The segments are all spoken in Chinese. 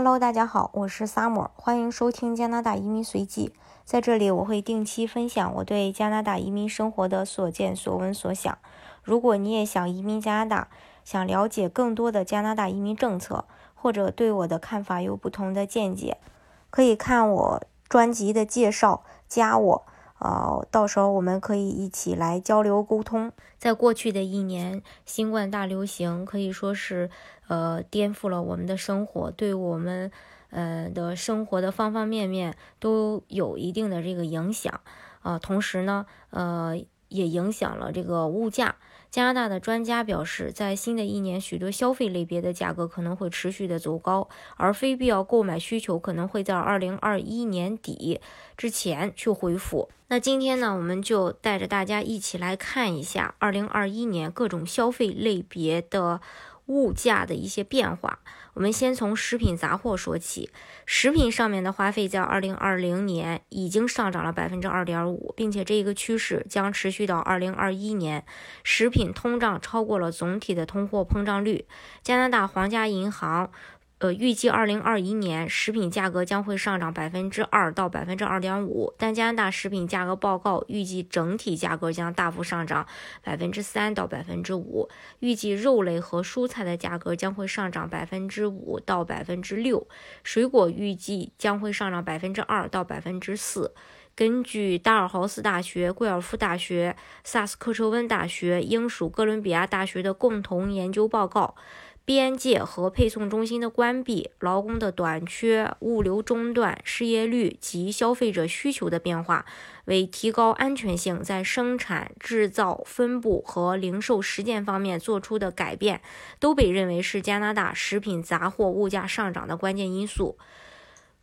Hello，大家好，我是 Summer，欢迎收听加拿大移民随记。在这里，我会定期分享我对加拿大移民生活的所见所闻所想。如果你也想移民加拿大，想了解更多的加拿大移民政策，或者对我的看法有不同的见解，可以看我专辑的介绍，加我。呃，到时候我们可以一起来交流沟通。在过去的一年，新冠大流行可以说是呃颠覆了我们的生活，对我们呃的生活的方方面面都有一定的这个影响啊。同时呢，呃，也影响了这个物价。加拿大的专家表示，在新的一年，许多消费类别的价格可能会持续的走高，而非必要购买需求可能会在二零二一年底之前去恢复。那今天呢，我们就带着大家一起来看一下二零二一年各种消费类别的。物价的一些变化，我们先从食品杂货说起。食品上面的花费在二零二零年已经上涨了百分之二点五，并且这一个趋势将持续到二零二一年。食品通胀超过了总体的通货膨胀率。加拿大皇家银行。呃，预计二零二一年食品价格将会上涨百分之二到百分之二点五，但加拿大食品价格报告预计整体价格将大幅上涨百分之三到百分之五。预计肉类和蔬菜的价格将会上涨百分之五到百分之六，水果预计将会上涨百分之二到百分之四。根据达尔豪斯大学、贵尔夫大学、萨斯克彻温大学、英属哥伦比亚大学的共同研究报告。边界和配送中心的关闭、劳工的短缺、物流中断、失业率及消费者需求的变化，为提高安全性，在生产、制造、分布和零售实践方面做出的改变，都被认为是加拿大食品杂货物价上涨的关键因素。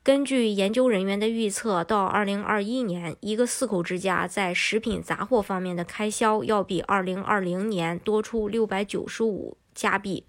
根据研究人员的预测，到2021年，一个四口之家在食品杂货方面的开销要比2020年多出695加币。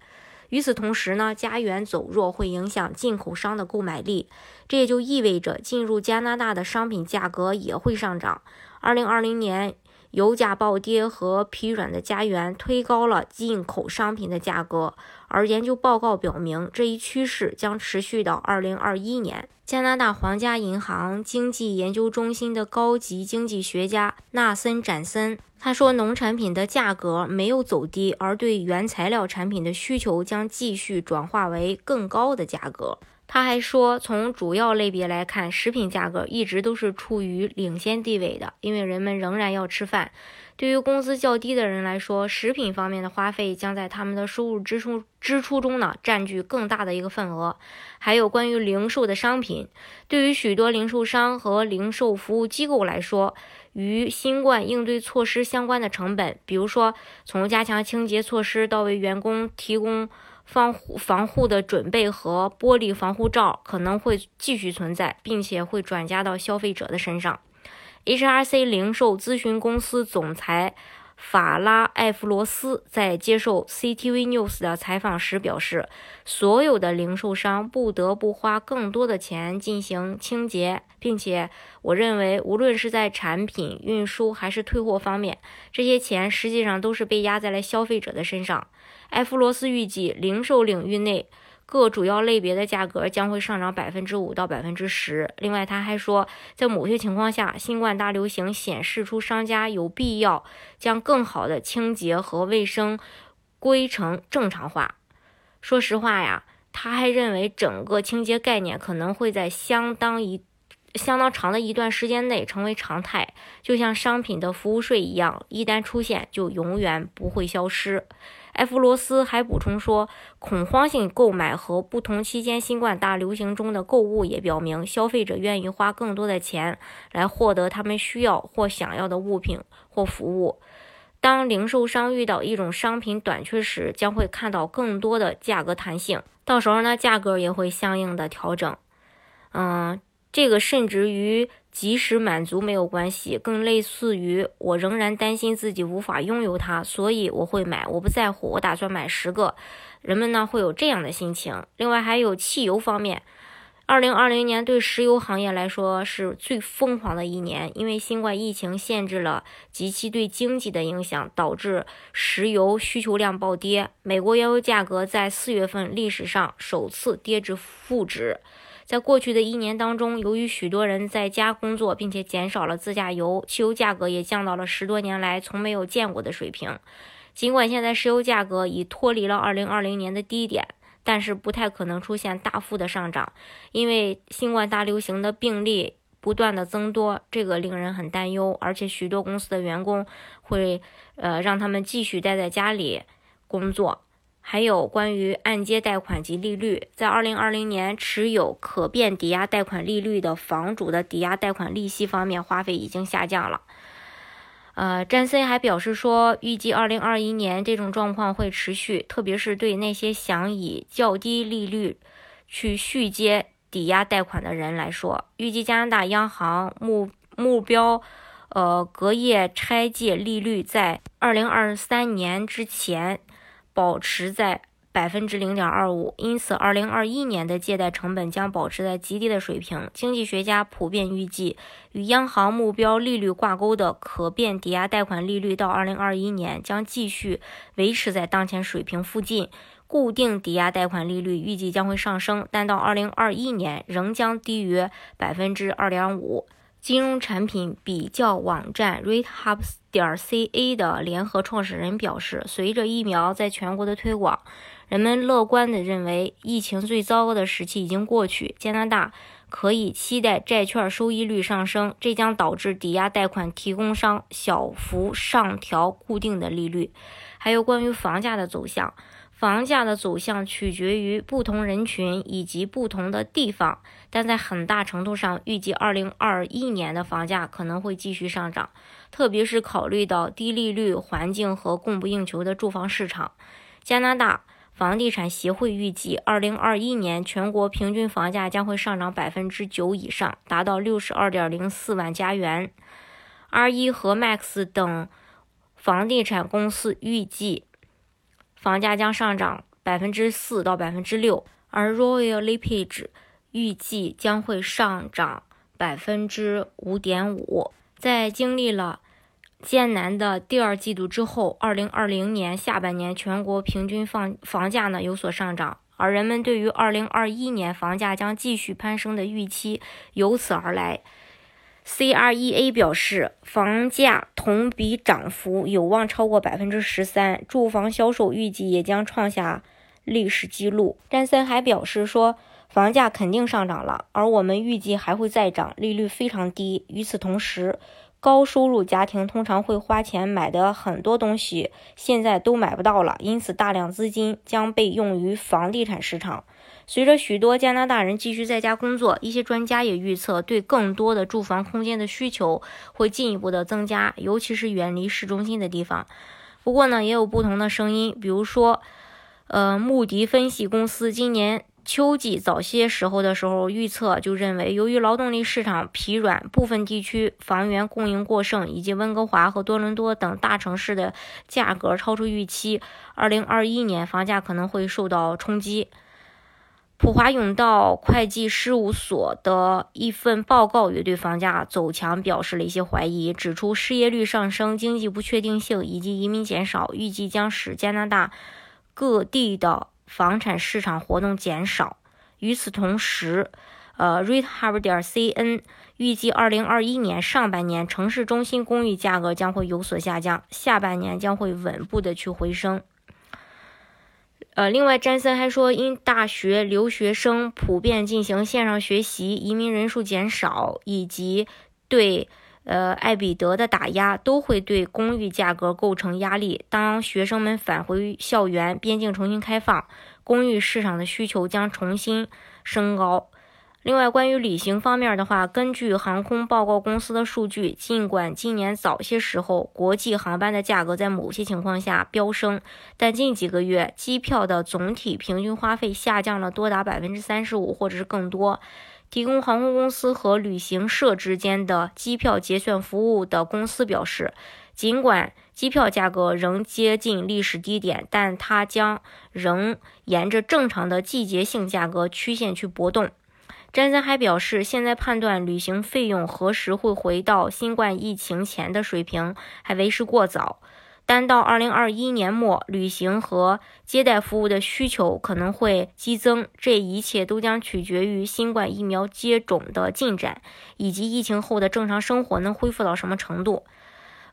与此同时呢，加元走弱会影响进口商的购买力，这也就意味着进入加拿大的商品价格也会上涨。二零二零年，油价暴跌和疲软的加元推高了进口商品的价格，而研究报告表明，这一趋势将持续到二零二一年。加拿大皇家银行经济研究中心的高级经济学家纳森·展森他说：“农产品的价格没有走低，而对原材料产品的需求将继续转化为更高的价格。”他还说：“从主要类别来看，食品价格一直都是处于领先地位的，因为人们仍然要吃饭。”对于工资较低的人来说，食品方面的花费将在他们的收入支出支出中呢占据更大的一个份额。还有关于零售的商品，对于许多零售商和零售服务机构来说，与新冠应对措施相关的成本，比如说从加强清洁措施到为员工提供防护防护的准备和玻璃防护罩，可能会继续存在，并且会转嫁到消费者的身上。HRC 零售咨询公司总裁法拉艾弗罗斯在接受 CTV News 的采访时表示，所有的零售商不得不花更多的钱进行清洁，并且我认为，无论是在产品运输还是退货方面，这些钱实际上都是被压在了消费者的身上。艾弗罗斯预计，零售领域内。各主要类别的价格将会上涨百分之五到百分之十。另外，他还说，在某些情况下，新冠大流行显示出商家有必要将更好的清洁和卫生规程正常化。说实话呀，他还认为整个清洁概念可能会在相当一相当长的一段时间内成为常态，就像商品的服务税一样，一旦出现就永远不会消失。埃弗罗斯还补充说，恐慌性购买和不同期间新冠大流行中的购物也表明，消费者愿意花更多的钱来获得他们需要或想要的物品或服务。当零售商遇到一种商品短缺时，将会看到更多的价格弹性，到时候呢，价格也会相应的调整。嗯。这个甚至于及时满足没有关系，更类似于我仍然担心自己无法拥有它，所以我会买。我不在乎，我打算买十个。人们呢会有这样的心情。另外还有汽油方面，二零二零年对石油行业来说是最疯狂的一年，因为新冠疫情限制了及其对经济的影响，导致石油需求量暴跌。美国原油价格在四月份历史上首次跌至负值。在过去的一年当中，由于许多人在家工作，并且减少了自驾游，汽油价格也降到了十多年来从没有见过的水平。尽管现在石油价格已脱离了二零二零年的低点。但是不太可能出现大幅的上涨，因为新冠大流行的病例不断的增多，这个令人很担忧。而且许多公司的员工会，呃，让他们继续待在家里工作。还有关于按揭贷款及利率，在二零二零年持有可变抵押贷款利率的房主的抵押贷款利息方面花费已经下降了。呃，詹森还表示说，预计二零二一年这种状况会持续，特别是对那些想以较低利率去续接抵押贷款的人来说。预计加拿大央行目目标，呃，隔夜拆借利率在二零二三年之前保持在。百分之零点二五，因此，二零二一年的借贷成本将保持在极低的水平。经济学家普遍预计，与央行目标利率挂钩的可变抵押贷款利率到二零二一年将继续维持在当前水平附近。固定抵押贷款利率预计将会上升，但到二零二一年仍将低于百分之二点五。金融产品比较网站 RateHub 点 ca 的联合创始人表示，随着疫苗在全国的推广，人们乐观地认为疫情最糟糕的时期已经过去。加拿大可以期待债券收益率上升，这将导致抵押贷款提供商小幅上调固定的利率。还有关于房价的走向。房价的走向取决于不同人群以及不同的地方，但在很大程度上，预计2021年的房价可能会继续上涨，特别是考虑到低利率环境和供不应求的住房市场。加拿大房地产协会预计，2021年全国平均房价将会上涨百分之九以上，达到62.04万加元。R1 和 Max 等房地产公司预计。房价将上涨百分之四到百分之六，而 Royal LePage 预计将会上涨百分之五点五。在经历了艰难的第二季度之后，二零二零年下半年全国平均房房价呢有所上涨，而人们对于二零二一年房价将继续攀升的预期由此而来。CREA 表示，房价同比涨幅有望超过百分之十三，住房销售预计也将创下历史记录。詹森还表示说，房价肯定上涨了，而我们预计还会再涨，利率非常低。与此同时，高收入家庭通常会花钱买的很多东西，现在都买不到了，因此大量资金将被用于房地产市场。随着许多加拿大人继续在家工作，一些专家也预测，对更多的住房空间的需求会进一步的增加，尤其是远离市中心的地方。不过呢，也有不同的声音，比如说，呃，穆迪分析公司今年秋季早些时候的时候预测就认为，由于劳动力市场疲软，部分地区房源供应过剩，以及温哥华和多伦多等大城市的价格超出预期，二零二一年房价可能会受到冲击。普华永道会计事务所的一份报告也对房价走强表示了一些怀疑，指出失业率上升、经济不确定性以及移民减少，预计将使加拿大各地的房产市场活动减少。与此同时，呃，red hub 点 CN 预计2021年上半年城市中心公寓价格将会有所下降，下半年将会稳步的去回升。呃，另外，詹森还说，因大学留学生普遍进行线上学习，移民人数减少，以及对呃艾比德的打压，都会对公寓价格构成压力。当学生们返回校园，边境重新开放，公寓市场的需求将重新升高。另外，关于旅行方面的话，根据航空报告公司的数据，尽管今年早些时候国际航班的价格在某些情况下飙升，但近几个月机票的总体平均花费下降了多达百分之三十五或者是更多。提供航空公司和旅行社之间的机票结算服务的公司表示，尽管机票价格仍接近历史低点，但它将仍沿着正常的季节性价格曲线去波动。詹森还表示，现在判断旅行费用何时会回到新冠疫情前的水平还为时过早。但到二零二一年末，旅行和接待服务的需求可能会激增，这一切都将取决于新冠疫苗接种的进展，以及疫情后的正常生活能恢复到什么程度。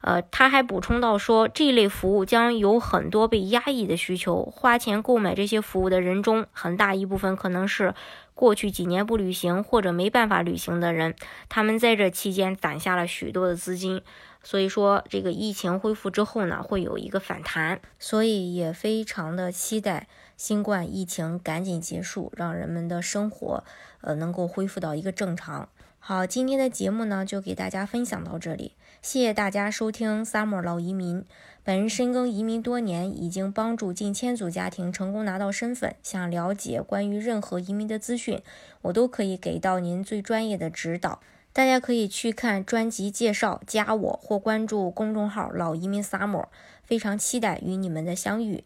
呃，他还补充到说，这类服务将有很多被压抑的需求，花钱购买这些服务的人中，很大一部分可能是过去几年不旅行或者没办法旅行的人，他们在这期间攒下了许多的资金，所以说这个疫情恢复之后呢，会有一个反弹，所以也非常的期待新冠疫情赶紧结束，让人们的生活呃能够恢复到一个正常。好，今天的节目呢，就给大家分享到这里。谢谢大家收听 Summer 老移民。本人深耕移民多年，已经帮助近千组家庭成功拿到身份。想了解关于任何移民的资讯，我都可以给到您最专业的指导。大家可以去看专辑介绍，加我或关注公众号“老移民 Summer”。非常期待与你们的相遇。